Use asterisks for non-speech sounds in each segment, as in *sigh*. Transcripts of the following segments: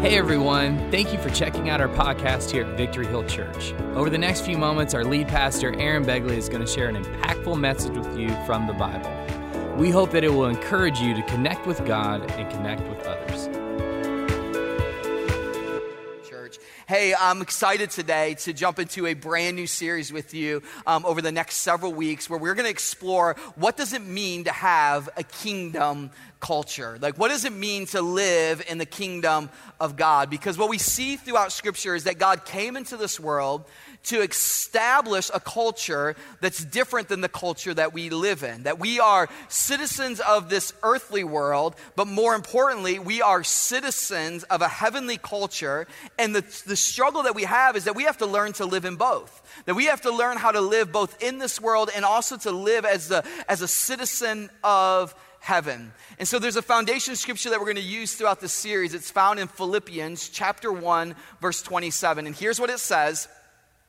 Hey everyone, thank you for checking out our podcast here at Victory Hill Church. Over the next few moments, our lead pastor, Aaron Begley, is going to share an impactful message with you from the Bible. We hope that it will encourage you to connect with God and connect with others. Hey, I'm excited today to jump into a brand new series with you um, over the next several weeks where we're going to explore what does it mean to have a kingdom culture? Like, what does it mean to live in the kingdom of God? Because what we see throughout Scripture is that God came into this world to establish a culture that's different than the culture that we live in. That we are citizens of this earthly world, but more importantly, we are citizens of a heavenly culture. And the, the struggle that we have is that we have to learn to live in both. That we have to learn how to live both in this world and also to live as, the, as a citizen of heaven. And so there's a foundation scripture that we're going to use throughout this series. It's found in Philippians chapter 1 verse 27. And here's what it says.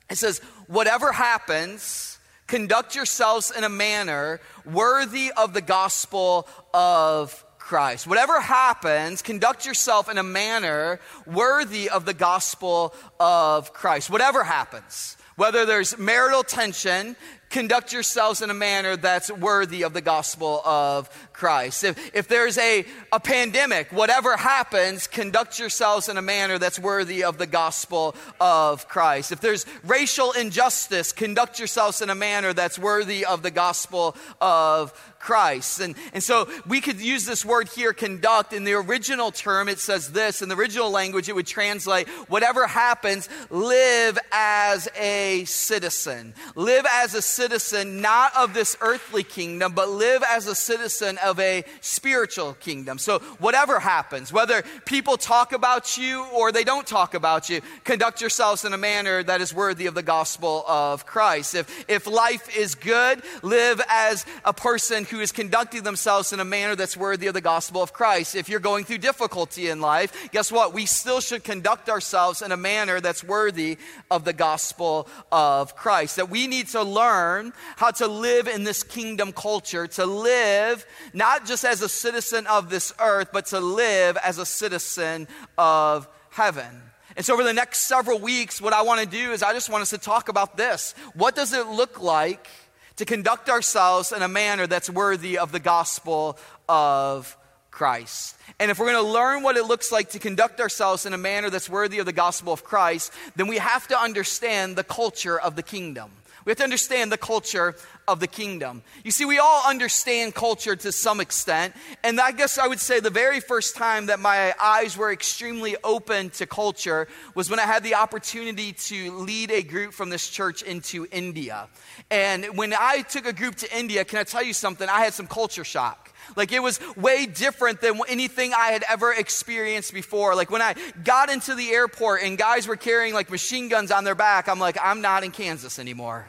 It says, "Whatever happens, conduct yourselves in a manner worthy of the gospel of Christ. Whatever happens, conduct yourself in a manner worthy of the gospel of Christ. Whatever happens, whether there's marital tension, conduct yourselves in a manner that's worthy of the gospel of Christ. If, if there's a, a pandemic, whatever happens, conduct yourselves in a manner that's worthy of the gospel of Christ. If there's racial injustice, conduct yourselves in a manner that's worthy of the gospel of Christ. And, and so we could use this word here, conduct. In the original term, it says this. In the original language, it would translate whatever happens, live as a citizen. Live as a citizen, not of this earthly kingdom, but live as a citizen of a spiritual kingdom. So whatever happens, whether people talk about you or they don't talk about you, conduct yourselves in a manner that is worthy of the gospel of Christ. If, if life is good, live as a person who is conducting themselves in a manner that's worthy of the gospel of Christ. If you're going through difficulty in life, guess what? We still should conduct ourselves in a manner that's worthy of the gospel of Christ. That we need to learn how to live in this kingdom culture, to live not just as a citizen of this earth, but to live as a citizen of heaven. And so, over the next several weeks, what I want to do is I just want us to talk about this. What does it look like to conduct ourselves in a manner that's worthy of the gospel of Christ. And if we're going to learn what it looks like to conduct ourselves in a manner that's worthy of the gospel of Christ, then we have to understand the culture of the kingdom. We have to understand the culture of the kingdom. You see, we all understand culture to some extent. And I guess I would say the very first time that my eyes were extremely open to culture was when I had the opportunity to lead a group from this church into India. And when I took a group to India, can I tell you something? I had some culture shock. Like it was way different than anything I had ever experienced before. Like when I got into the airport and guys were carrying like machine guns on their back, I'm like, I'm not in Kansas anymore.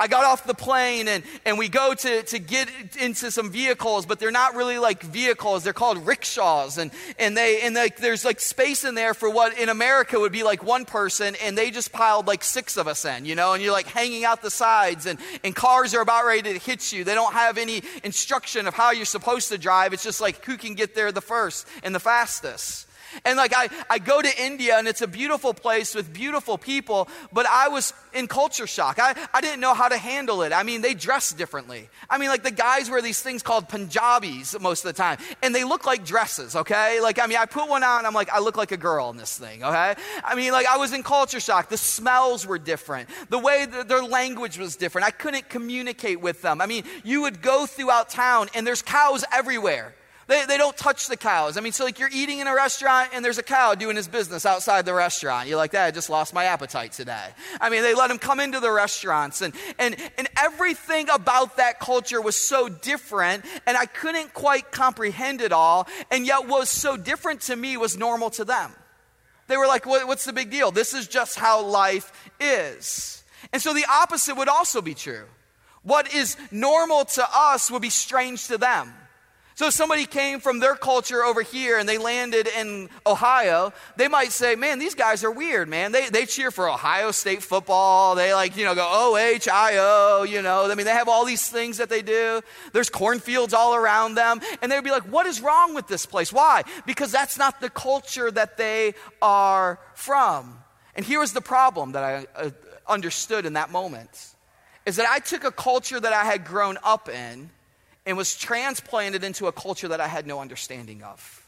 I got off the plane and, and we go to, to get into some vehicles, but they're not really like vehicles. They're called rickshaws. And, and, they, and they, there's like space in there for what in America would be like one person, and they just piled like six of us in, you know, and you're like hanging out the sides, and, and cars are about ready to hit you. They don't have any instruction of how you're supposed to drive. It's just like who can get there the first and the fastest. And like I, I go to India and it's a beautiful place with beautiful people, but I was in culture shock. I, I didn't know how to handle it. I mean, they dress differently. I mean, like the guys wear these things called Punjabis most of the time, and they look like dresses, okay? Like, I mean, I put one on, I'm like, I look like a girl in this thing, okay? I mean, like, I was in culture shock. The smells were different, the way their language was different. I couldn't communicate with them. I mean, you would go throughout town and there's cows everywhere. They, they don't touch the cows. I mean, so like you're eating in a restaurant and there's a cow doing his business outside the restaurant. You're like, that, I just lost my appetite today. I mean, they let him come into the restaurants and, and, and everything about that culture was so different and I couldn't quite comprehend it all. And yet what was so different to me was normal to them. They were like, what, what's the big deal? This is just how life is. And so the opposite would also be true. What is normal to us would be strange to them. So if somebody came from their culture over here and they landed in Ohio, they might say, man, these guys are weird, man. They, they cheer for Ohio State football. They like, you know, go O-H-I-O, you know. I mean, they have all these things that they do. There's cornfields all around them. And they'd be like, what is wrong with this place? Why? Because that's not the culture that they are from. And here was the problem that I uh, understood in that moment, is that I took a culture that I had grown up in and was transplanted into a culture that I had no understanding of.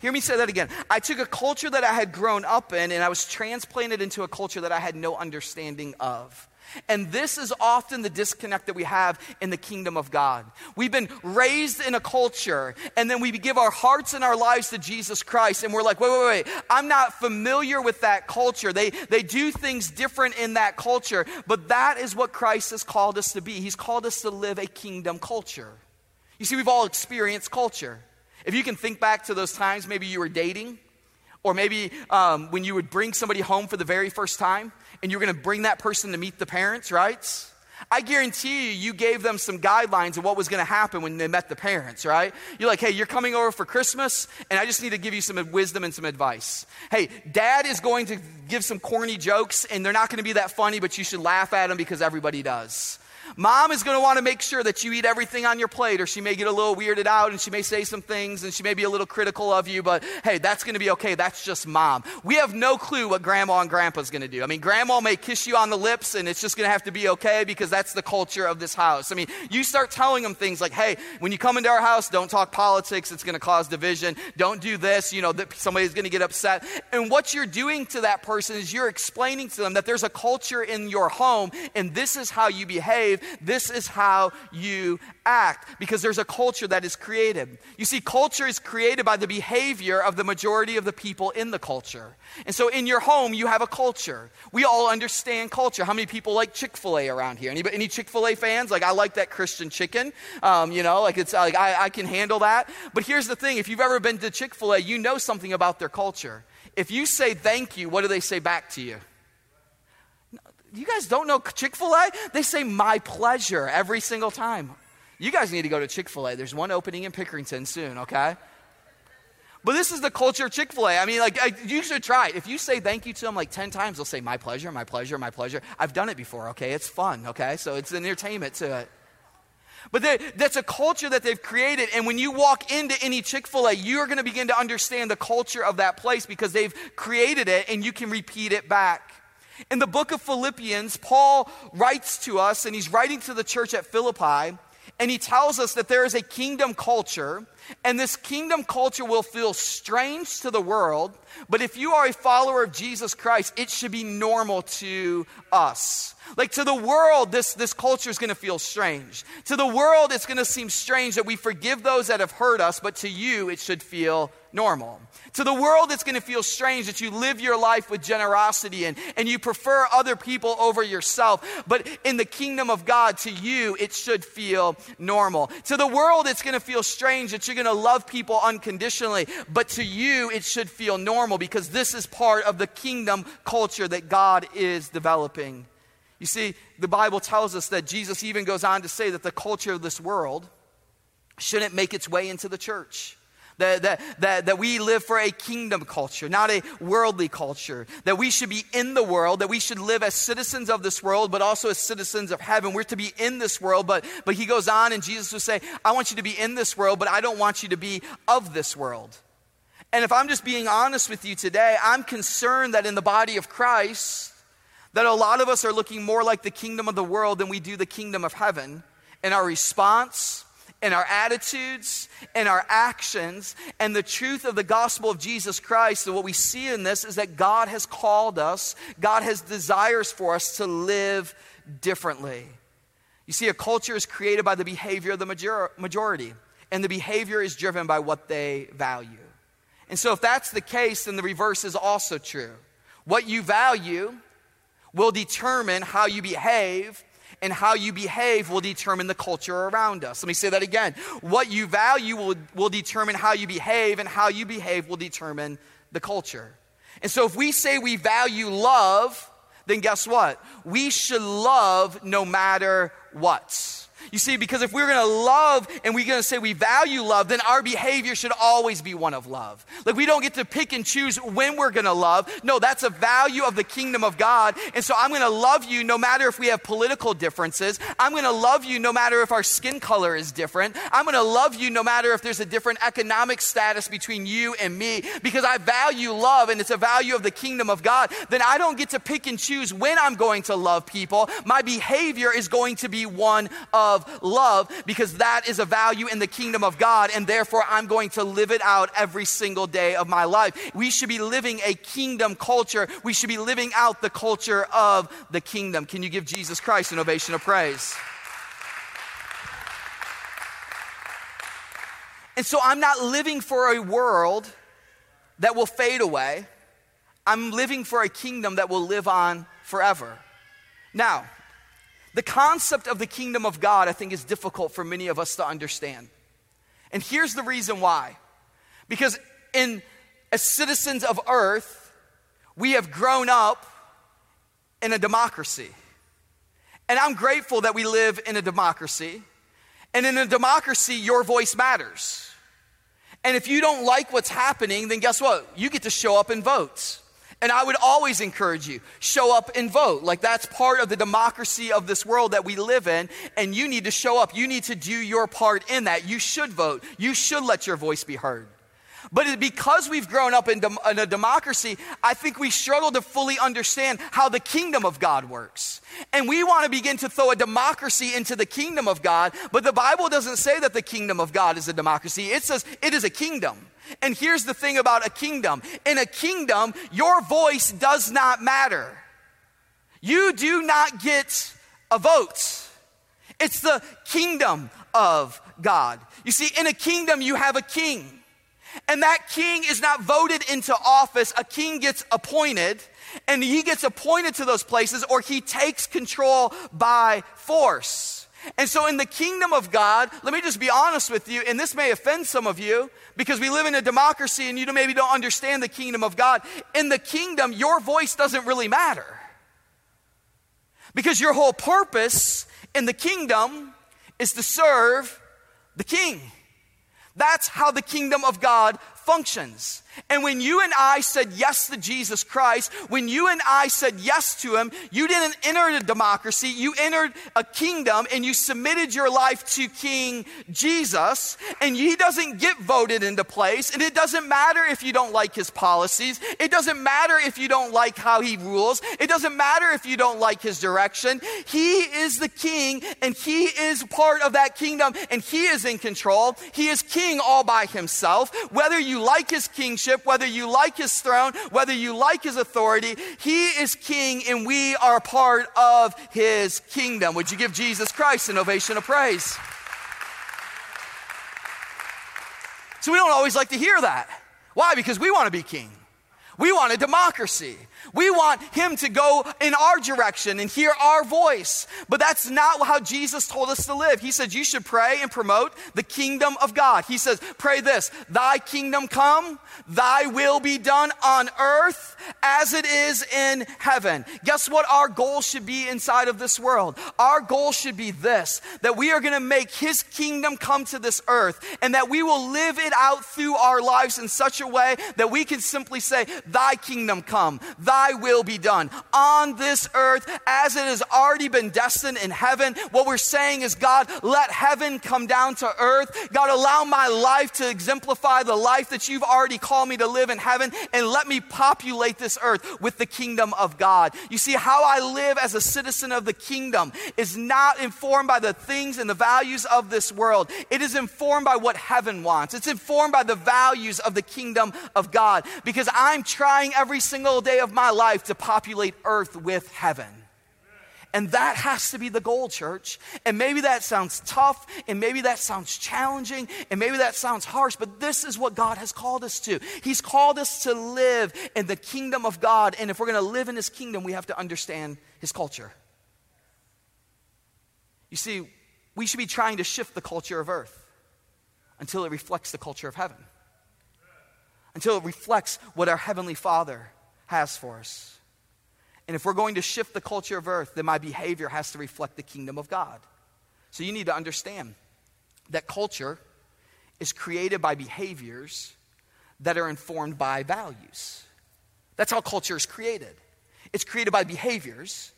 Hear me say that again. I took a culture that I had grown up in and I was transplanted into a culture that I had no understanding of. And this is often the disconnect that we have in the kingdom of God. We've been raised in a culture, and then we give our hearts and our lives to Jesus Christ, and we're like, wait, wait, wait, I'm not familiar with that culture. They, they do things different in that culture, but that is what Christ has called us to be. He's called us to live a kingdom culture. You see, we've all experienced culture. If you can think back to those times, maybe you were dating, or maybe um, when you would bring somebody home for the very first time and you're going to bring that person to meet the parents, right? I guarantee you, you gave them some guidelines of what was going to happen when they met the parents, right? You're like, hey, you're coming over for Christmas, and I just need to give you some wisdom and some advice. Hey, dad is going to give some corny jokes, and they're not going to be that funny, but you should laugh at them because everybody does. Mom is going to want to make sure that you eat everything on your plate, or she may get a little weirded out and she may say some things and she may be a little critical of you, but hey, that's going to be okay. That's just mom. We have no clue what grandma and grandpa's going to do. I mean, grandma may kiss you on the lips and it's just going to have to be okay because that's the culture of this house. I mean, you start telling them things like, hey, when you come into our house, don't talk politics. It's going to cause division. Don't do this. You know, that somebody's going to get upset. And what you're doing to that person is you're explaining to them that there's a culture in your home and this is how you behave this is how you act because there's a culture that is created. You see, culture is created by the behavior of the majority of the people in the culture. And so in your home, you have a culture. We all understand culture. How many people like Chick fil A around here? Any, any Chick fil A fans? Like, I like that Christian chicken. Um, you know, like, it's like I, I can handle that. But here's the thing if you've ever been to Chick fil A, you know something about their culture. If you say thank you, what do they say back to you? You guys don't know Chick fil A? They say my pleasure every single time. You guys need to go to Chick fil A. There's one opening in Pickerington soon, okay? But this is the culture of Chick fil A. I mean, like, I, you should try it. If you say thank you to them like 10 times, they'll say, my pleasure, my pleasure, my pleasure. I've done it before, okay? It's fun, okay? So it's an entertainment to it. But that's a culture that they've created. And when you walk into any Chick fil A, you're going to begin to understand the culture of that place because they've created it and you can repeat it back. In the book of Philippians, Paul writes to us, and he's writing to the church at Philippi, and he tells us that there is a kingdom culture, and this kingdom culture will feel strange to the world, but if you are a follower of Jesus Christ, it should be normal to us. Like to the world, this, this culture is going to feel strange. To the world, it's going to seem strange that we forgive those that have hurt us, but to you, it should feel normal. To the world, it's going to feel strange that you live your life with generosity and, and you prefer other people over yourself. But in the kingdom of God, to you, it should feel normal. To the world, it's going to feel strange that you're going to love people unconditionally. But to you, it should feel normal because this is part of the kingdom culture that God is developing. You see, the Bible tells us that Jesus even goes on to say that the culture of this world shouldn't make its way into the church. That, that, that, that we live for a kingdom culture, not a worldly culture. That we should be in the world, that we should live as citizens of this world, but also as citizens of heaven. We're to be in this world, but, but he goes on and Jesus will say, I want you to be in this world, but I don't want you to be of this world. And if I'm just being honest with you today, I'm concerned that in the body of Christ, that a lot of us are looking more like the kingdom of the world than we do the kingdom of heaven. And our response, in our attitudes, in our actions, and the truth of the gospel of Jesus Christ. And what we see in this is that God has called us, God has desires for us to live differently. You see, a culture is created by the behavior of the major- majority, and the behavior is driven by what they value. And so, if that's the case, then the reverse is also true. What you value will determine how you behave, and how you behave will determine the culture around us. Let me say that again. What you value will, will determine how you behave, and how you behave will determine the culture. And so if we say we value love, then guess what? We should love no matter what. You see, because if we're gonna love and we're gonna say we value love, then our behavior should always be one of love. Like we don't get to pick and choose when we're gonna love. No, that's a value of the kingdom of God. And so I'm gonna love you no matter if we have political differences. I'm gonna love you no matter if our skin color is different. I'm gonna love you no matter if there's a different economic status between you and me because I value love and it's a value of the kingdom of God. Then I don't get to pick and choose when I'm going to love people. My behavior is going to be one of of love because that is a value in the kingdom of God, and therefore I'm going to live it out every single day of my life. We should be living a kingdom culture. We should be living out the culture of the kingdom. Can you give Jesus Christ an ovation of praise? And so I'm not living for a world that will fade away. I'm living for a kingdom that will live on forever. Now, the concept of the kingdom of God, I think, is difficult for many of us to understand. And here's the reason why. Because in as citizens of earth, we have grown up in a democracy. And I'm grateful that we live in a democracy. And in a democracy, your voice matters. And if you don't like what's happening, then guess what? You get to show up and vote. And I would always encourage you show up and vote. Like that's part of the democracy of this world that we live in. And you need to show up. You need to do your part in that. You should vote. You should let your voice be heard. But because we've grown up in, a democracy, I think we struggle to fully understand how the kingdom of God works. And we want to begin to throw a democracy into the kingdom of God, but the Bible doesn't say that the kingdom of God is a democracy. It says it is a kingdom. And here's the thing about a kingdom in a kingdom, your voice does not matter. You do not get a vote. It's the kingdom of God. You see, in a kingdom, you have a king. And that king is not voted into office, a king gets appointed, and he gets appointed to those places, or he takes control by force. And so, in the kingdom of God, let me just be honest with you, and this may offend some of you because we live in a democracy and you maybe don't understand the kingdom of God. In the kingdom, your voice doesn't really matter because your whole purpose in the kingdom is to serve the king. That's how the kingdom of God functions. And when you and I said yes to Jesus Christ, when you and I said yes to Him, you didn't enter a democracy, you entered a kingdom and you submitted your life to King Jesus. And He doesn't get voted into place. And it doesn't matter if you don't like His policies, it doesn't matter if you don't like how He rules, it doesn't matter if you don't like His direction. He is the King and He is part of that kingdom and He is in control. He is King all by Himself. Whether you like His kingship, kingship, whether you like his throne, whether you like his authority, he is king and we are part of his kingdom. Would you give Jesus Christ an ovation of praise? So we don't always like to hear that. Why? Because we want to be king. We want a democracy. We want him to go in our direction and hear our voice. But that's not how Jesus told us to live. He said, You should pray and promote the kingdom of God. He says, Pray this Thy kingdom come, thy will be done on earth as it is in heaven. Guess what our goal should be inside of this world? Our goal should be this that we are going to make his kingdom come to this earth and that we will live it out through our lives in such a way that we can simply say, Thy kingdom come, thy will be done on this earth as it has already been destined in heaven. What we're saying is, God, let heaven come down to earth. God, allow my life to exemplify the life that you've already called me to live in heaven and let me populate this earth with the kingdom of God. You see, how I live as a citizen of the kingdom is not informed by the things and the values of this world. It is informed by what heaven wants. It's informed by the values of the kingdom of God because I'm trying every single day of my life to populate earth with heaven. And that has to be the goal, church. And maybe that sounds tough, and maybe that sounds challenging, and maybe that sounds harsh, but this is what God has called us to. He's called us to live in the kingdom of God. And if we're going to live in His kingdom, we have to understand His culture. You see, we should be trying to shift the culture of earth until it reflects the culture of heaven, until it reflects what our Heavenly Father has for us. And if we're going to shift the culture of earth, then my behavior has to reflect the kingdom of God. So you need to understand that culture is created by behaviors that are informed by values. That's how culture is created. It's created by behaviors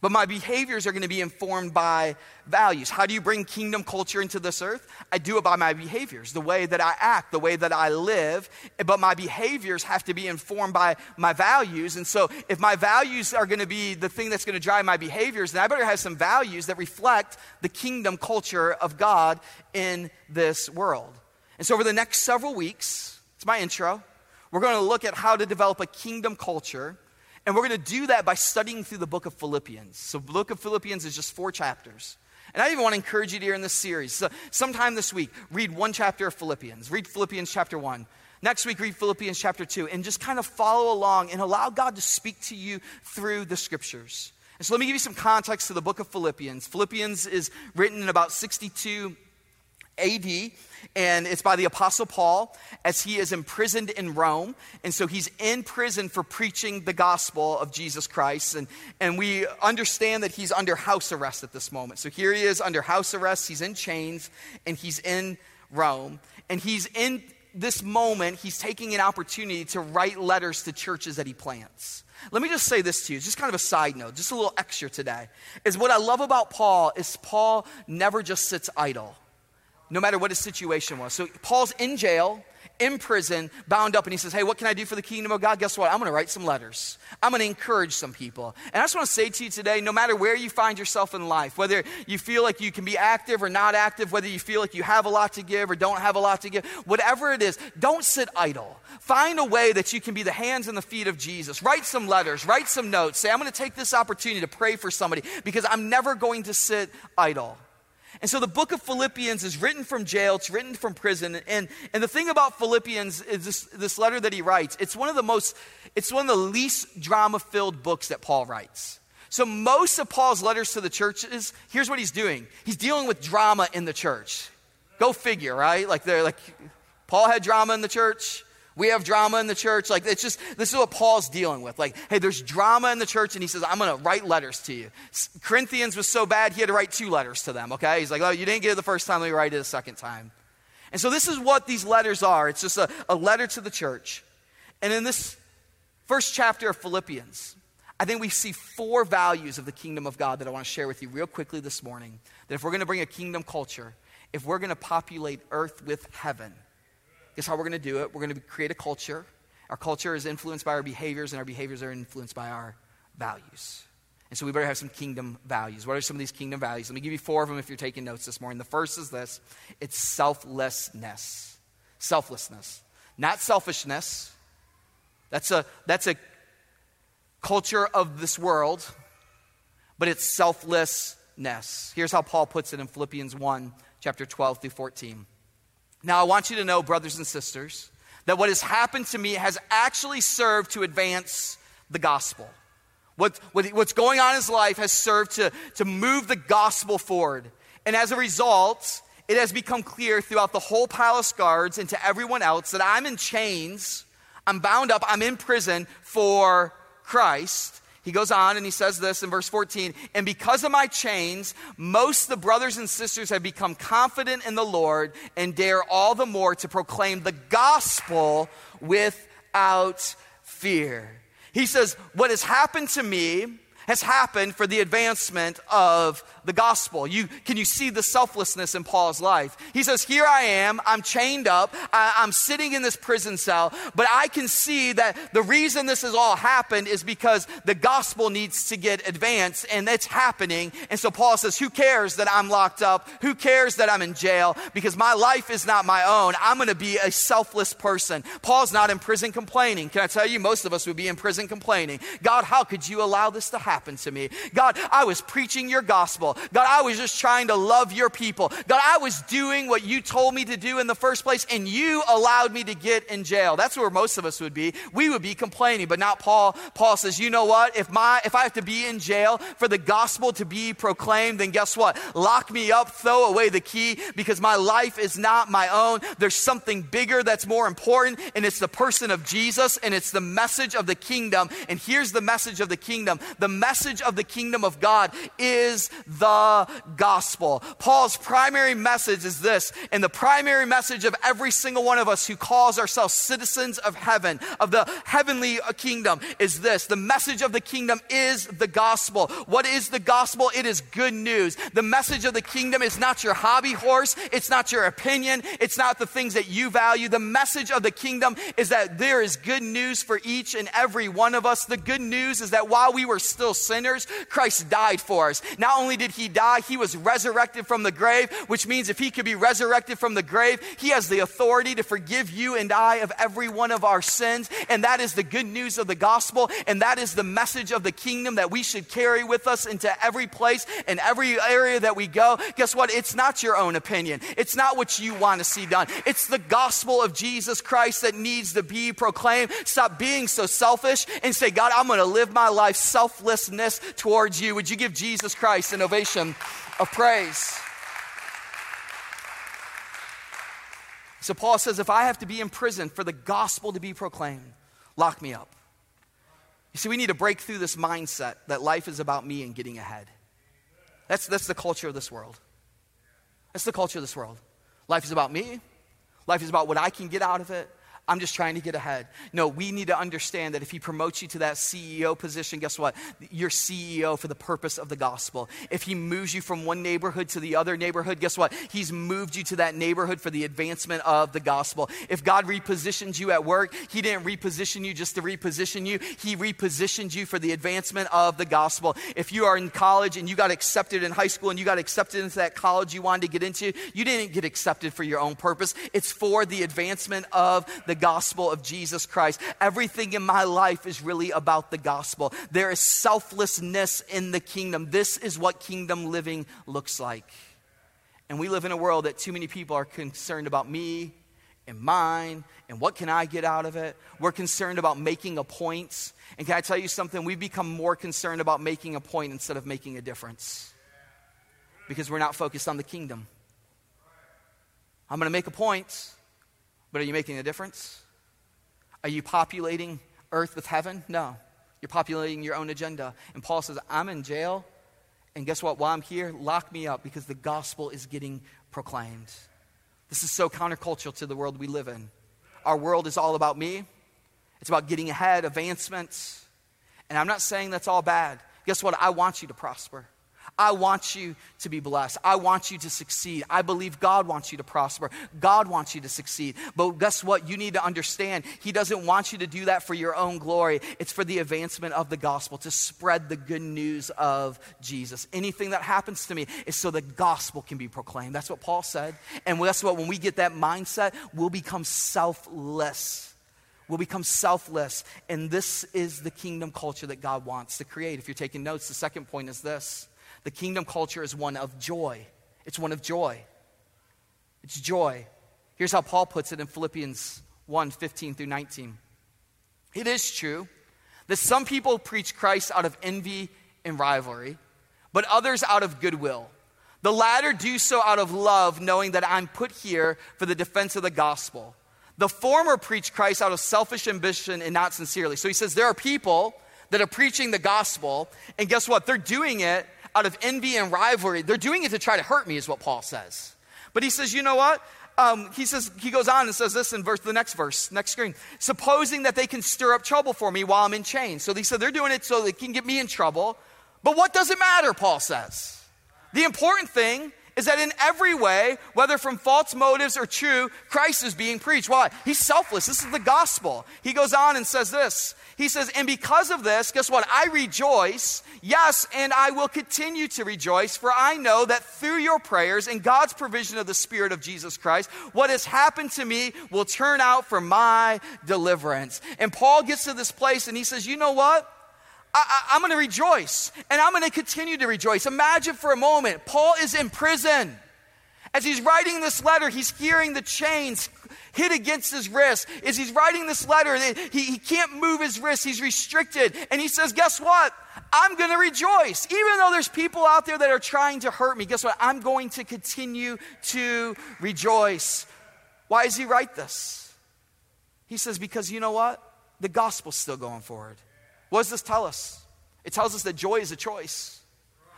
but my behaviors are going to be informed by values. How do you bring kingdom culture into this earth? I do it by my behaviors, the way that I act, the way that I live. But my behaviors have to be informed by my values. And so, if my values are going to be the thing that's going to drive my behaviors, then I better have some values that reflect the kingdom culture of God in this world. And so, over the next several weeks, it's my intro, we're going to look at how to develop a kingdom culture and we're going to do that by studying through the book of Philippians. So, the book of Philippians is just four chapters. And I even want to encourage you to in this series. So sometime this week, read one chapter of Philippians. Read Philippians chapter 1. Next week, read Philippians chapter 2. And just kind of follow along and allow God to speak to you through the scriptures. And so let me give you some context to the book of Philippians. Philippians is written in about 62 AD, and it's by the Apostle Paul as he is imprisoned in Rome. And so he's in prison for preaching the gospel of Jesus Christ. And, and we understand that he's under house arrest at this moment. So here he is under house arrest, he's in chains, and he's in Rome. And he's in this moment, he's taking an opportunity to write letters to churches that he plants. Let me just say this to you, just kind of a side note, just a little extra today. Is what I love about Paul is Paul never just sits idle no matter what his situation was. So Paul's in jail, in prison, bound up, and he says, Hey, what can I do for the kingdom of God? Guess what? I'm going to write some letters. I'm going to encourage some people. And I just want to say to you today no matter where you find yourself in life, whether you feel like you can be active or not active, whether you feel like you have a lot to give or don't have a lot to give, whatever it is, don't sit idle. Find a way that you can be the hands and the feet of Jesus. Write some letters, write some notes. Say, I'm going to take this opportunity to pray for somebody because I'm never going to sit idle. And so the book of Philippians is written from jail, it's written from prison. And, and the thing about Philippians is this, this letter that he writes, it's one of the most, it's one of the least drama filled books that Paul writes. So most of Paul's letters to the churches, here's what he's doing. He's dealing with drama in the church. Go figure, right? Like they're like Paul had drama in the church. We have drama in the church. Like, it's just, this is what Paul's dealing with. Like, hey, there's drama in the church, and he says, I'm going to write letters to you. Corinthians was so bad, he had to write two letters to them, okay? He's like, oh, you didn't get it the first time, let me write it a second time. And so, this is what these letters are it's just a, a letter to the church. And in this first chapter of Philippians, I think we see four values of the kingdom of God that I want to share with you real quickly this morning. That if we're going to bring a kingdom culture, if we're going to populate earth with heaven, Guess how we're going to do it? We're going to create a culture. Our culture is influenced by our behaviors, and our behaviors are influenced by our values. And so we better have some kingdom values. What are some of these kingdom values? Let me give you four of them if you're taking notes this morning. The first is this it's selflessness. Selflessness. Not selfishness. That's a, that's a culture of this world, but it's selflessness. Here's how Paul puts it in Philippians 1, chapter 12 through 14. Now, I want you to know, brothers and sisters, that what has happened to me has actually served to advance the gospel. What, what, what's going on in his life has served to, to move the gospel forward. And as a result, it has become clear throughout the whole palace guards and to everyone else that I'm in chains, I'm bound up, I'm in prison for Christ. He goes on and he says this in verse 14 And because of my chains, most the brothers and sisters have become confident in the Lord and dare all the more to proclaim the gospel without fear. He says, What has happened to me has happened for the advancement of the gospel. You, can you see the selflessness in Paul's life? He says, Here I am, I'm chained up, I, I'm sitting in this prison cell, but I can see that the reason this has all happened is because the gospel needs to get advanced, and it's happening. And so Paul says, Who cares that I'm locked up? Who cares that I'm in jail? Because my life is not my own. I'm going to be a selfless person. Paul's not in prison complaining. Can I tell you, most of us would be in prison complaining. God, how could you allow this to happen? to me. God, I was preaching your gospel. God, I was just trying to love your people. God, I was doing what you told me to do in the first place, and you allowed me to get in jail. That's where most of us would be. We would be complaining, but not Paul. Paul says, you know what? If my if I have to be in jail for the gospel to be proclaimed, then guess what? Lock me up, throw away the key, because my life is not my own. There's something bigger that's more important, and it's the person of Jesus, and it's the message of the kingdom. And here's the message of the kingdom. The message of the kingdom of God is the gospel. Paul's primary message is this, and the primary message of every single one of us who calls ourselves citizens of heaven, of the heavenly kingdom, is this. The message of the kingdom is the gospel. What is the gospel? It is good news. The message of the kingdom is not your hobby horse, it's not your opinion, it's not the things that you value. The message of the kingdom is that there is good news for each and every one of us. The good news is that while we were still sinners, Christ died for us. Not only did he die, he was resurrected from the grave, which means if he could be resurrected from the grave, he has the authority to forgive you and I of every one of our sins. And that is the good news of the gospel. And that is the message of the kingdom that we should carry with us into every place and every area that we go. Guess what? It's not your own opinion. It's not what you want to see done. It's the gospel of Jesus Christ that needs to be proclaimed. Stop being so selfish and say, God, I'm going to live my life selflessness towards you. Would you give Jesus Christ an ovation of praise? So Paul says, if I have to be in prison for the gospel to be proclaimed, lock me up. You see, we need to break through this mindset that life is about me and getting ahead. That's, that's the culture of this world. That's the culture of this world. Life is about me. Life is about what I can get out of it. I'm just trying to get ahead. No, we need to understand that if he promotes you to that CEO position, guess what? You're CEO for the purpose of the gospel. If he moves you from one neighborhood to the other neighborhood, guess what? He's moved you to that neighborhood for the advancement of the gospel. If God repositions you at work, he didn't reposition you just to reposition you, he repositioned you for the advancement of the gospel. If you are in college and you got accepted in high school and you got accepted into that college you wanted to get into, you didn't get accepted for your own purpose. It's for the advancement of the gospel of Jesus Christ. Everything in my life is really about the gospel. There is selflessness in the kingdom. This is what kingdom living looks like. And we live in a world that too many people are concerned about me and mine and what can I get out of it. We're concerned about making a point. And can I tell you something? We've become more concerned about making a point instead of making a difference because we're not focused on the kingdom. I'm going to make a point. But are you making a difference? Are you populating earth with heaven? No. You're populating your own agenda. And Paul says, I'm in jail. And guess what? While I'm here, lock me up because the gospel is getting proclaimed. This is so countercultural to the world we live in. Our world is all about me, it's about getting ahead, advancements. And I'm not saying that's all bad. Guess what? I want you to prosper. I want you to be blessed. I want you to succeed. I believe God wants you to prosper. God wants you to succeed. But guess what? You need to understand He doesn't want you to do that for your own glory. It's for the advancement of the gospel, to spread the good news of Jesus. Anything that happens to me is so the gospel can be proclaimed. That's what Paul said. And guess what? When we get that mindset, we'll become selfless will become selfless. And this is the kingdom culture that God wants to create. If you're taking notes, the second point is this the kingdom culture is one of joy. It's one of joy. It's joy. Here's how Paul puts it in Philippians 1 15 through 19. It is true that some people preach Christ out of envy and rivalry, but others out of goodwill. The latter do so out of love, knowing that I'm put here for the defense of the gospel. The former preach Christ out of selfish ambition and not sincerely. So he says there are people that are preaching the gospel, and guess what? They're doing it out of envy and rivalry. They're doing it to try to hurt me, is what Paul says. But he says, you know what? Um, he says he goes on and says this in verse the next verse next screen supposing that they can stir up trouble for me while i'm in chains so he said they're doing it so they can get me in trouble but what does it matter paul says the important thing is that in every way, whether from false motives or true, Christ is being preached. Why? He's selfless. This is the gospel. He goes on and says this. He says, And because of this, guess what? I rejoice, yes, and I will continue to rejoice, for I know that through your prayers and God's provision of the Spirit of Jesus Christ, what has happened to me will turn out for my deliverance. And Paul gets to this place and he says, You know what? I, am going to rejoice and I'm going to continue to rejoice. Imagine for a moment, Paul is in prison. As he's writing this letter, he's hearing the chains hit against his wrist. As he's writing this letter, he, he can't move his wrist, he's restricted. And he says, Guess what? I'm going to rejoice. Even though there's people out there that are trying to hurt me, guess what? I'm going to continue to rejoice. Why does he write this? He says, Because you know what? The gospel's still going forward. What does this tell us? It tells us that joy is a choice.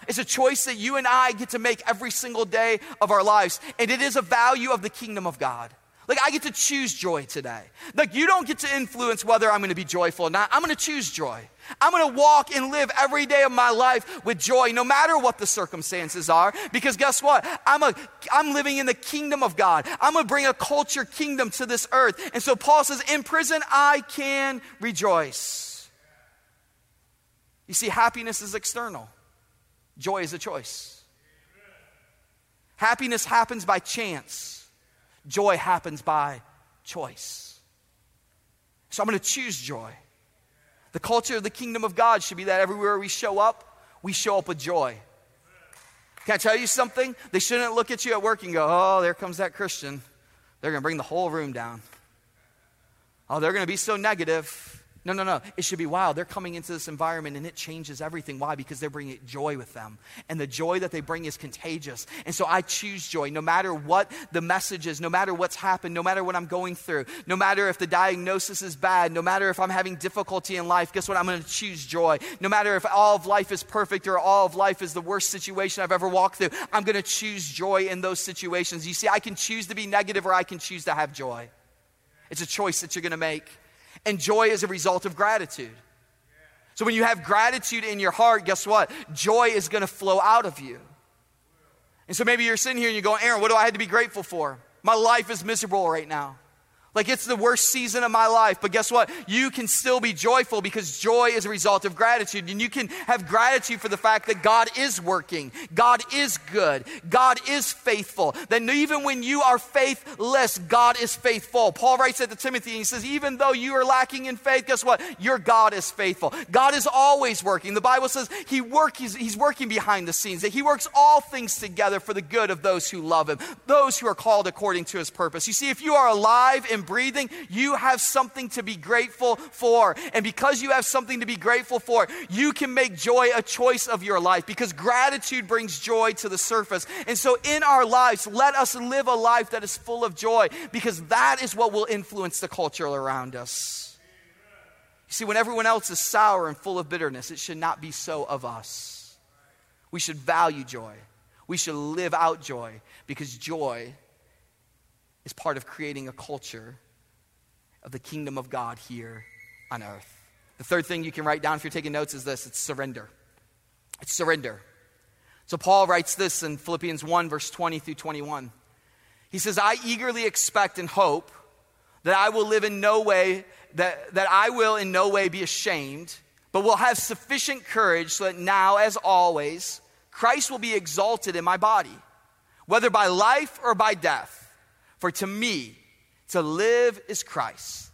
It's a choice that you and I get to make every single day of our lives. And it is a value of the kingdom of God. Like, I get to choose joy today. Like, you don't get to influence whether I'm gonna be joyful or not. I'm gonna choose joy. I'm gonna walk and live every day of my life with joy, no matter what the circumstances are. Because guess what? I'm, a, I'm living in the kingdom of God. I'm gonna bring a culture kingdom to this earth. And so Paul says, In prison, I can rejoice. You see, happiness is external, joy is a choice. Happiness happens by chance. Joy happens by choice. So I'm going to choose joy. The culture of the kingdom of God should be that everywhere we show up, we show up with joy. Can I tell you something? They shouldn't look at you at work and go, oh, there comes that Christian. They're going to bring the whole room down. Oh, they're going to be so negative. No, no, no. It should be wow, they're coming into this environment and it changes everything. Why? Because they're bringing joy with them. And the joy that they bring is contagious. And so I choose joy no matter what the message is, no matter what's happened, no matter what I'm going through, no matter if the diagnosis is bad, no matter if I'm having difficulty in life. Guess what? I'm going to choose joy. No matter if all of life is perfect or all of life is the worst situation I've ever walked through, I'm going to choose joy in those situations. You see, I can choose to be negative or I can choose to have joy. It's a choice that you're going to make. And joy is a result of gratitude. So when you have gratitude in your heart, guess what? Joy is going to flow out of you. And so maybe you're sitting here and you're going, Aaron, what do I have to be grateful for? My life is miserable right now. Like it's the worst season of my life. But guess what? You can still be joyful because joy is a result of gratitude. And you can have gratitude for the fact that God is working, God is good, God is faithful. That even when you are faithless, God is faithful. Paul writes that to Timothy and he says, even though you are lacking in faith, guess what? Your God is faithful. God is always working. The Bible says he work, he's, he's working behind the scenes, that he works all things together for the good of those who love him, those who are called according to his purpose. You see, if you are alive and and breathing, you have something to be grateful for. And because you have something to be grateful for, you can make joy a choice of your life because gratitude brings joy to the surface. And so in our lives, let us live a life that is full of joy because that is what will influence the culture around us. You see, when everyone else is sour and full of bitterness, it should not be so of us. We should value joy. We should live out joy because joy is part of creating a culture of the kingdom of God here on earth. The third thing you can write down if you're taking notes is this it's surrender. It's surrender. So Paul writes this in Philippians 1, verse 20 through 21. He says, I eagerly expect and hope that I will live in no way, that, that I will in no way be ashamed, but will have sufficient courage so that now, as always, Christ will be exalted in my body, whether by life or by death. For to me, to live is Christ,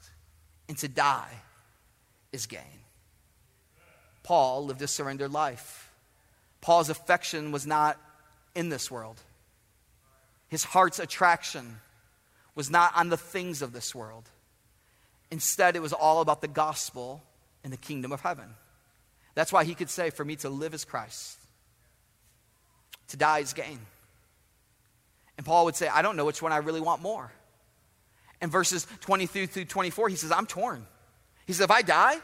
and to die is gain. Paul lived a surrendered life. Paul's affection was not in this world, his heart's attraction was not on the things of this world. Instead, it was all about the gospel and the kingdom of heaven. That's why he could say, For me to live is Christ, to die is gain. And Paul would say, I don't know which one I really want more. In verses 23 through 24, he says, I'm torn. He says, if I die,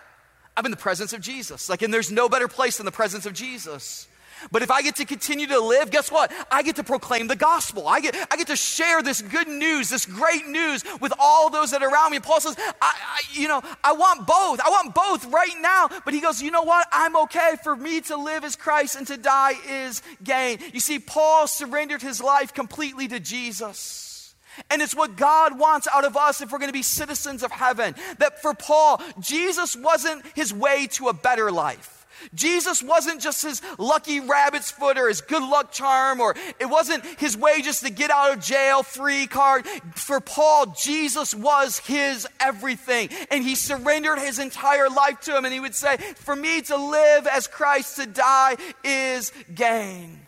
I'm in the presence of Jesus. Like, and there's no better place than the presence of Jesus. But if I get to continue to live, guess what? I get to proclaim the gospel. I get, I get to share this good news, this great news with all those that are around me. Paul says, I, I, you know, I want both. I want both right now. But he goes, you know what? I'm okay. For me to live is Christ and to die is gain. You see, Paul surrendered his life completely to Jesus. And it's what God wants out of us if we're going to be citizens of heaven. That for Paul, Jesus wasn't his way to a better life. Jesus wasn't just his lucky rabbit's foot or his good luck charm, or it wasn't his way just to get out of jail free card. For Paul, Jesus was his everything. And he surrendered his entire life to him. And he would say, For me to live as Christ, to die is gain.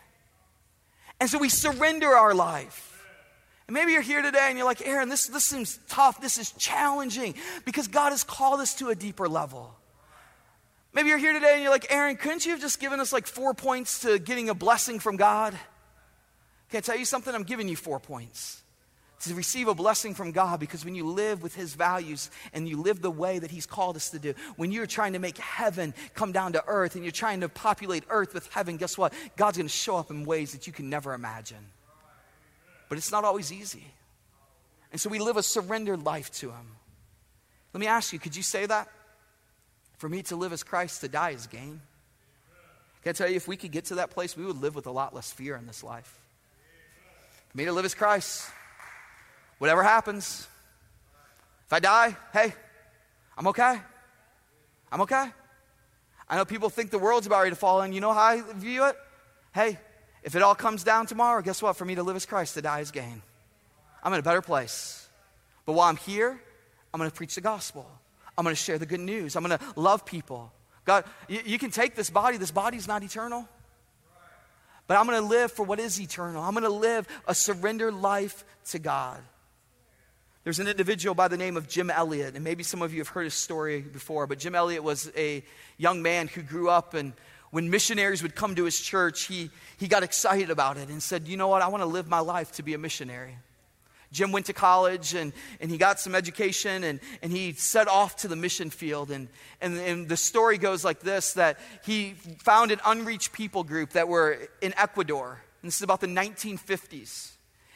And so we surrender our life. And maybe you're here today and you're like, Aaron, this, this seems tough. This is challenging because God has called us to a deeper level. Maybe you're here today and you're like, Aaron, couldn't you have just given us like four points to getting a blessing from God? Can I tell you something? I'm giving you four points to receive a blessing from God because when you live with His values and you live the way that He's called us to do, when you're trying to make heaven come down to earth and you're trying to populate earth with heaven, guess what? God's going to show up in ways that you can never imagine. But it's not always easy. And so we live a surrendered life to Him. Let me ask you, could you say that? For me to live as Christ, to die is gain. Can I tell you, if we could get to that place, we would live with a lot less fear in this life. For me to live as Christ, whatever happens, if I die, hey, I'm okay. I'm okay. I know people think the world's about ready to fall in. You know how I view it? Hey, if it all comes down tomorrow, guess what? For me to live as Christ, to die is gain. I'm in a better place. But while I'm here, I'm going to preach the gospel. I'm going to share the good news. I'm going to love people. God, you, you can take this body, this body's not eternal. But I'm going to live for what is eternal. I'm going to live a surrendered life to God. There's an individual by the name of Jim Elliot, and maybe some of you have heard his story before, but Jim Elliot was a young man who grew up, and when missionaries would come to his church, he, he got excited about it and said, You know what? I want to live my life to be a missionary. Jim went to college and, and he got some education and, and he set off to the mission field. And, and, and the story goes like this that he found an unreached people group that were in Ecuador. And this is about the 1950s.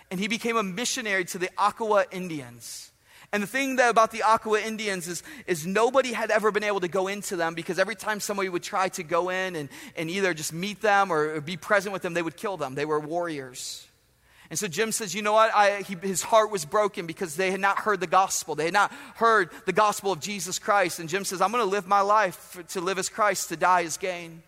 And he became a missionary to the Auca Indians. And the thing that about the Auca Indians is, is nobody had ever been able to go into them because every time somebody would try to go in and, and either just meet them or, or be present with them, they would kill them. They were warriors. And so Jim says, you know what? I, he, his heart was broken because they had not heard the gospel. They had not heard the gospel of Jesus Christ. And Jim says, I'm going to live my life to live as Christ, to die as gain.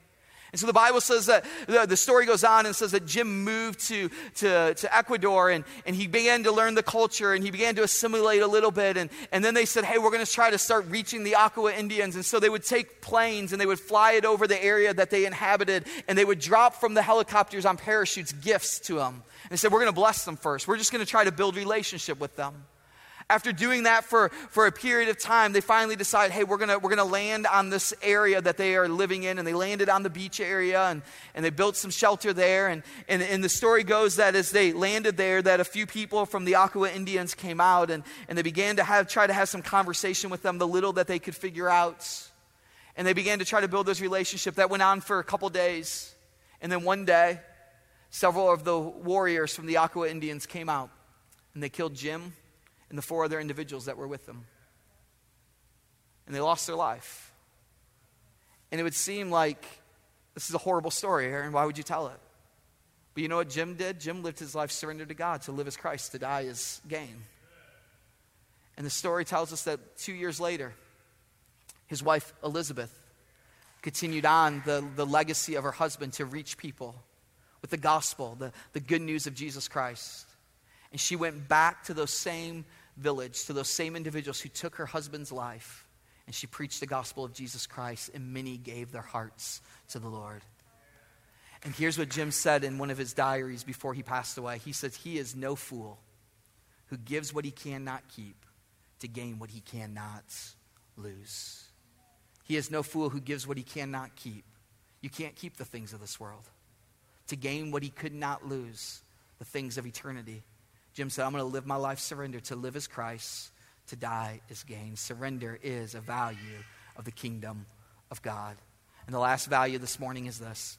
And so the Bible says that the, the story goes on and says that Jim moved to, to, to Ecuador and, and he began to learn the culture and he began to assimilate a little bit. And, and then they said, hey, we're going to try to start reaching the Auca Indians. And so they would take planes and they would fly it over the area that they inhabited and they would drop from the helicopters on parachutes gifts to them. And they said, We're going to bless them first. We're just going to try to build relationship with them. After doing that for, for a period of time, they finally decide, hey, we're gonna, we're gonna land on this area that they are living in. And they landed on the beach area and, and they built some shelter there. And, and, and the story goes that as they landed there, that a few people from the Auca Indians came out and, and they began to have, try to have some conversation with them, the little that they could figure out. And they began to try to build this relationship that went on for a couple days. And then one day, several of the warriors from the Auca Indians came out and they killed Jim and the four other individuals that were with them. And they lost their life. And it would seem like this is a horrible story, Aaron. Why would you tell it? But you know what Jim did? Jim lived his life surrendered to God. To live as Christ, to die as gain. And the story tells us that two years later, his wife Elizabeth continued on the, the legacy of her husband to reach people with the gospel, the, the good news of Jesus Christ. And she went back to those same village, to those same individuals who took her husband's life, and she preached the gospel of Jesus Christ, and many gave their hearts to the Lord. And here's what Jim said in one of his diaries before he passed away. He says, He is no fool who gives what he cannot keep to gain what he cannot lose. He is no fool who gives what he cannot keep. You can't keep the things of this world to gain what he could not lose, the things of eternity. Jim said, I'm going to live my life surrender. To live as Christ, to die is gain. Surrender is a value of the kingdom of God. And the last value this morning is this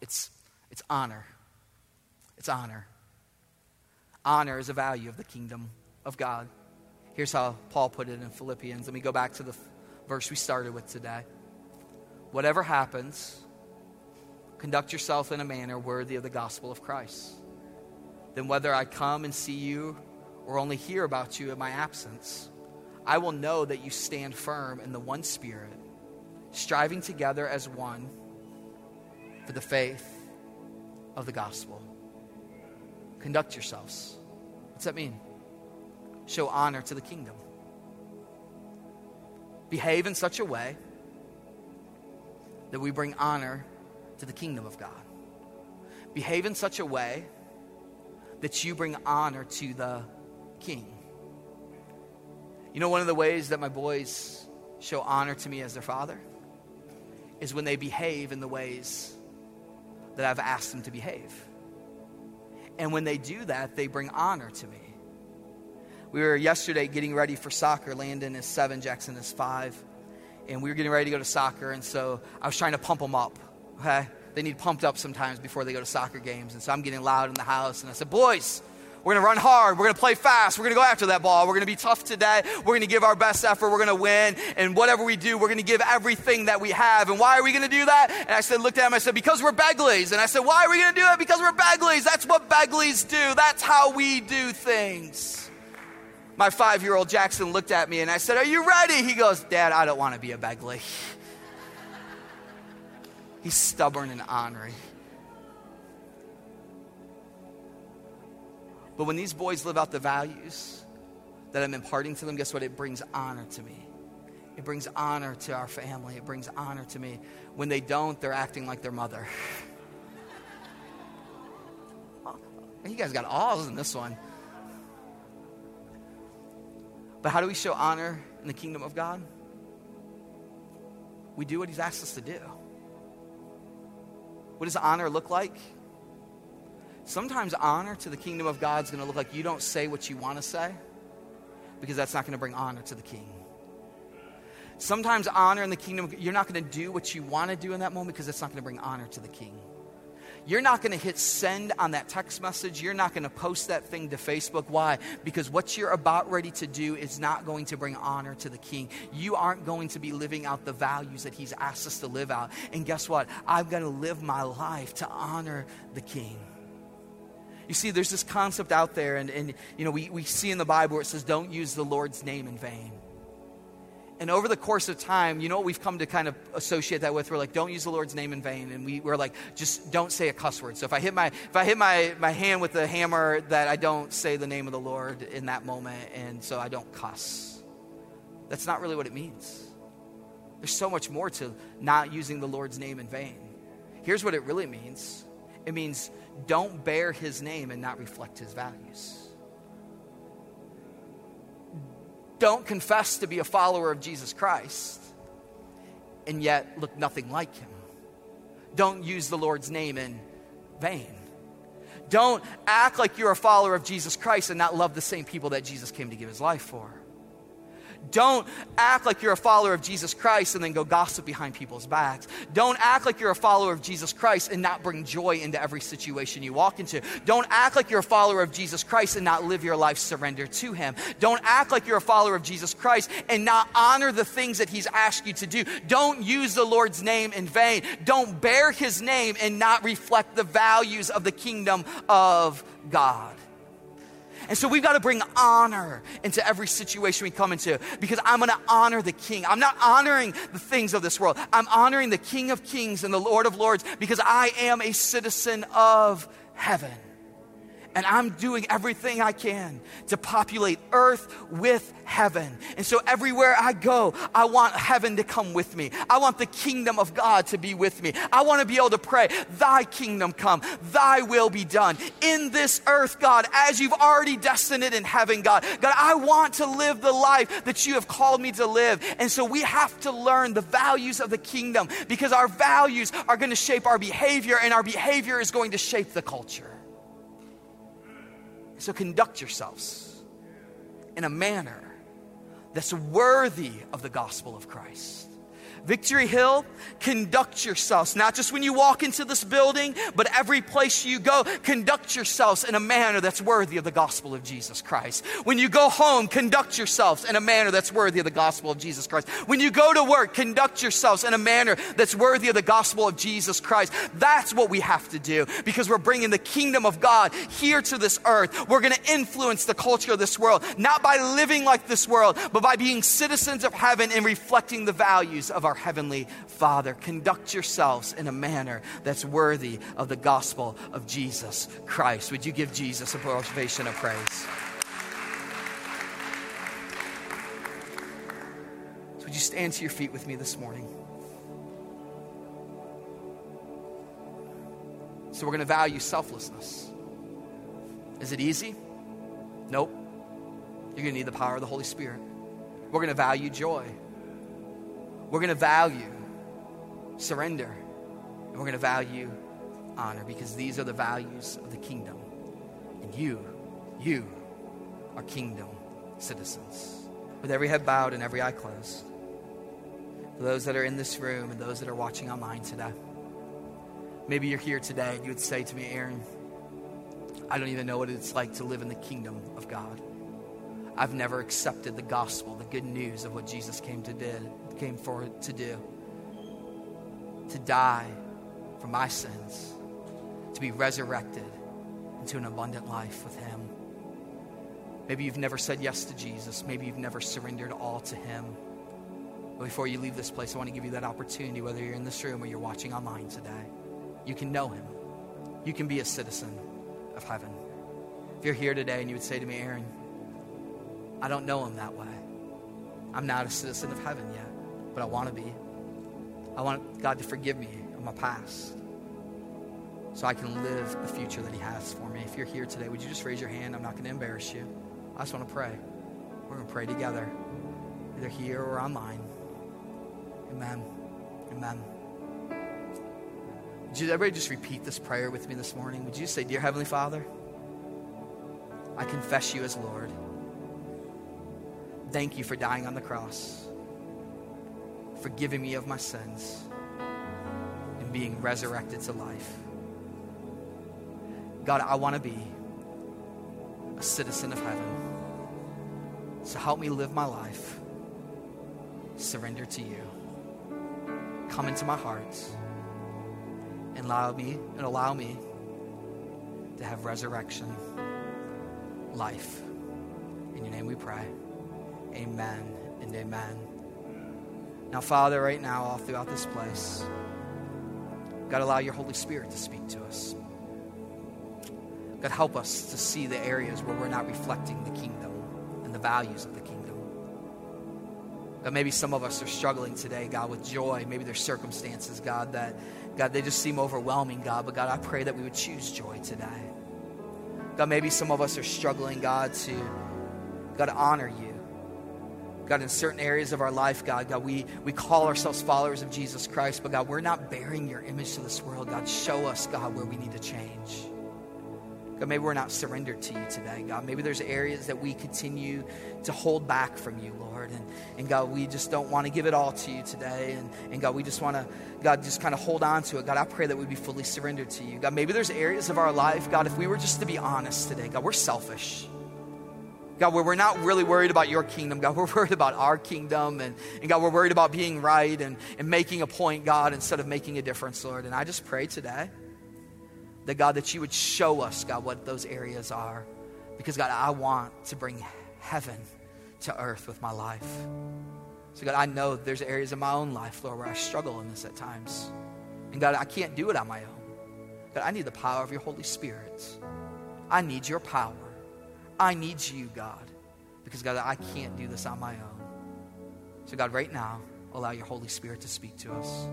it's, it's honor. It's honor. Honor is a value of the kingdom of God. Here's how Paul put it in Philippians. Let me go back to the verse we started with today. Whatever happens, conduct yourself in a manner worthy of the gospel of Christ. Then, whether I come and see you or only hear about you in my absence, I will know that you stand firm in the one Spirit, striving together as one for the faith of the gospel. Conduct yourselves. What's that mean? Show honor to the kingdom. Behave in such a way that we bring honor to the kingdom of God. Behave in such a way that you bring honor to the king. You know, one of the ways that my boys show honor to me as their father is when they behave in the ways that I've asked them to behave. And when they do that, they bring honor to me. We were yesterday getting ready for soccer. Landon is seven, Jackson is five. And we were getting ready to go to soccer. And so I was trying to pump them up. Okay? They need pumped up sometimes before they go to soccer games. And so I'm getting loud in the house. And I said, Boys, we're going to run hard. We're going to play fast. We're going to go after that ball. We're going to be tough today. We're going to give our best effort. We're going to win. And whatever we do, we're going to give everything that we have. And why are we going to do that? And I said, looked at him. I said, because we're Begleys. And I said, why are we going to do it? Because we're Begleys. That's what Begleys do. That's how we do things. My five year old Jackson looked at me and I said, Are you ready? He goes, Dad, I don't want to be a Begley. He's stubborn and ornery. But when these boys live out the values that I'm imparting to them, guess what? It brings honor to me. It brings honor to our family. It brings honor to me. When they don't, they're acting like their mother. *laughs* you guys got alls in this one. But how do we show honor in the kingdom of God? We do what He's asked us to do. What does honor look like? Sometimes honor to the kingdom of God is going to look like you don't say what you want to say because that's not going to bring honor to the king. Sometimes honor in the kingdom, you're not going to do what you want to do in that moment because it's not going to bring honor to the king. You're not going to hit send on that text message. You're not going to post that thing to Facebook. Why? Because what you're about ready to do is not going to bring honor to the king. You aren't going to be living out the values that he's asked us to live out. And guess what? I'm going to live my life to honor the king. You see, there's this concept out there, and, and you know, we, we see in the Bible where it says, don't use the Lord's name in vain. And over the course of time, you know what we've come to kind of associate that with? We're like, don't use the Lord's name in vain. And we, we're like, just don't say a cuss word. So if I hit my if I hit my, my hand with the hammer, that I don't say the name of the Lord in that moment, and so I don't cuss. That's not really what it means. There's so much more to not using the Lord's name in vain. Here's what it really means. It means don't bear his name and not reflect his values. Don't confess to be a follower of Jesus Christ and yet look nothing like him. Don't use the Lord's name in vain. Don't act like you're a follower of Jesus Christ and not love the same people that Jesus came to give his life for. Don't act like you're a follower of Jesus Christ and then go gossip behind people's backs. Don't act like you're a follower of Jesus Christ and not bring joy into every situation you walk into. Don't act like you're a follower of Jesus Christ and not live your life surrendered to Him. Don't act like you're a follower of Jesus Christ and not honor the things that He's asked you to do. Don't use the Lord's name in vain. Don't bear His name and not reflect the values of the kingdom of God. And so we've got to bring honor into every situation we come into because I'm going to honor the King. I'm not honoring the things of this world. I'm honoring the King of Kings and the Lord of Lords because I am a citizen of heaven and I'm doing everything I can to populate earth with heaven. And so everywhere I go, I want heaven to come with me. I want the kingdom of God to be with me. I want to be able to pray, Thy kingdom come, Thy will be done in this earth, God, as you've already destined it in heaven, God. God, I want to live the life that you have called me to live. And so we have to learn the values of the kingdom because our values are going to shape our behavior, and our behavior is going to shape the culture. So conduct yourselves in a manner that's worthy of the gospel of Christ. Victory Hill, conduct yourselves, not just when you walk into this building, but every place you go, conduct yourselves in a manner that's worthy of the gospel of Jesus Christ. When you go home, conduct yourselves in a manner that's worthy of the gospel of Jesus Christ. When you go to work, conduct yourselves in a manner that's worthy of the gospel of Jesus Christ. That's what we have to do because we're bringing the kingdom of God here to this earth. We're going to influence the culture of this world, not by living like this world, but by being citizens of heaven and reflecting the values of our Heavenly Father. Conduct yourselves in a manner that's worthy of the gospel of Jesus Christ. Would you give Jesus a motivation of praise? So would you stand to your feet with me this morning? So, we're going to value selflessness. Is it easy? Nope. You're going to need the power of the Holy Spirit. We're going to value joy. We're going to value surrender. And we're going to value honor because these are the values of the kingdom. And you, you are kingdom citizens. With every head bowed and every eye closed. For those that are in this room and those that are watching online today. Maybe you're here today and you would say to me, Aaron, I don't even know what it's like to live in the kingdom of God. I've never accepted the gospel, the good news of what Jesus came to did, came for to do. To die for my sins, to be resurrected into an abundant life with him. Maybe you've never said yes to Jesus. Maybe you've never surrendered all to him. But before you leave this place, I want to give you that opportunity, whether you're in this room or you're watching online today. You can know him. You can be a citizen of heaven. If you're here today and you would say to me, Aaron, I don't know him that way. I'm not a citizen of heaven yet, but I want to be. I want God to forgive me of my past so I can live the future that He has for me. If you're here today, would you just raise your hand? I'm not going to embarrass you. I just want to pray. We're going to pray together, either here or online. Amen. Amen. Would you everybody just repeat this prayer with me this morning? Would you say, Dear Heavenly Father, I confess you as Lord. Thank you for dying on the cross, forgiving me of my sins, and being resurrected to life. God, I want to be a citizen of heaven. So help me live my life, surrender to you. Come into my heart and allow me and allow me to have resurrection life. In your name we pray. Amen and amen. Now, Father, right now, all throughout this place, God, allow your Holy Spirit to speak to us. God, help us to see the areas where we're not reflecting the kingdom and the values of the kingdom. God, maybe some of us are struggling today, God, with joy. Maybe there's circumstances, God, that, God, they just seem overwhelming, God. But God, I pray that we would choose joy today. God, maybe some of us are struggling, God, to, God, honor you. God, in certain areas of our life, God, God, we, we call ourselves followers of Jesus Christ, but God, we're not bearing your image to this world. God, show us, God, where we need to change. God, maybe we're not surrendered to you today, God. Maybe there's areas that we continue to hold back from you, Lord. And, and God, we just don't want to give it all to you today. And, and God, we just want to, God, just kind of hold on to it. God, I pray that we be fully surrendered to you. God, maybe there's areas of our life, God, if we were just to be honest today, God, we're selfish. God, where we're not really worried about your kingdom, God, *laughs* we're worried about our kingdom. And, and God, we're worried about being right and, and making a point, God, instead of making a difference, Lord. And I just pray today that, God, that you would show us, God, what those areas are. Because, God, I want to bring heaven to earth with my life. So, God, I know there's areas in my own life, Lord, where I struggle in this at times. And, God, I can't do it on my own. God, I need the power of your Holy Spirit. I need your power. I need you, God. Because, God, I can't do this on my own. So, God, right now, allow your Holy Spirit to speak to us.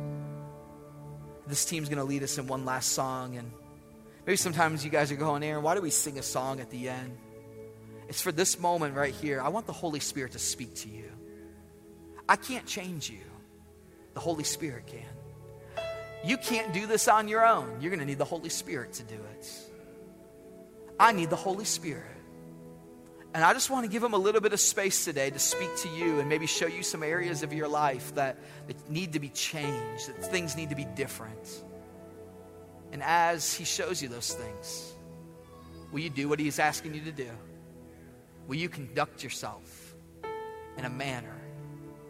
This team's going to lead us in one last song. And maybe sometimes you guys are going, Aaron, why do we sing a song at the end? It's for this moment right here. I want the Holy Spirit to speak to you. I can't change you, the Holy Spirit can. You can't do this on your own. You're going to need the Holy Spirit to do it. I need the Holy Spirit. And I just want to give him a little bit of space today to speak to you and maybe show you some areas of your life that, that need to be changed, that things need to be different. And as he shows you those things, will you do what he's asking you to do? Will you conduct yourself in a manner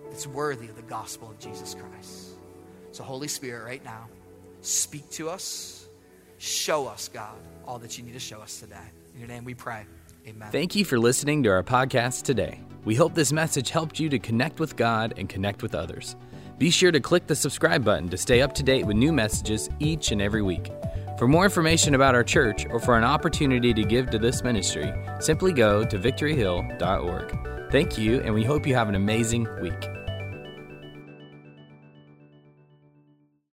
that's worthy of the gospel of Jesus Christ? So, Holy Spirit, right now, speak to us, show us, God, all that you need to show us today. In your name we pray. Amen. Thank you for listening to our podcast today. We hope this message helped you to connect with God and connect with others. Be sure to click the subscribe button to stay up to date with new messages each and every week. For more information about our church or for an opportunity to give to this ministry, simply go to victoryhill.org. Thank you, and we hope you have an amazing week.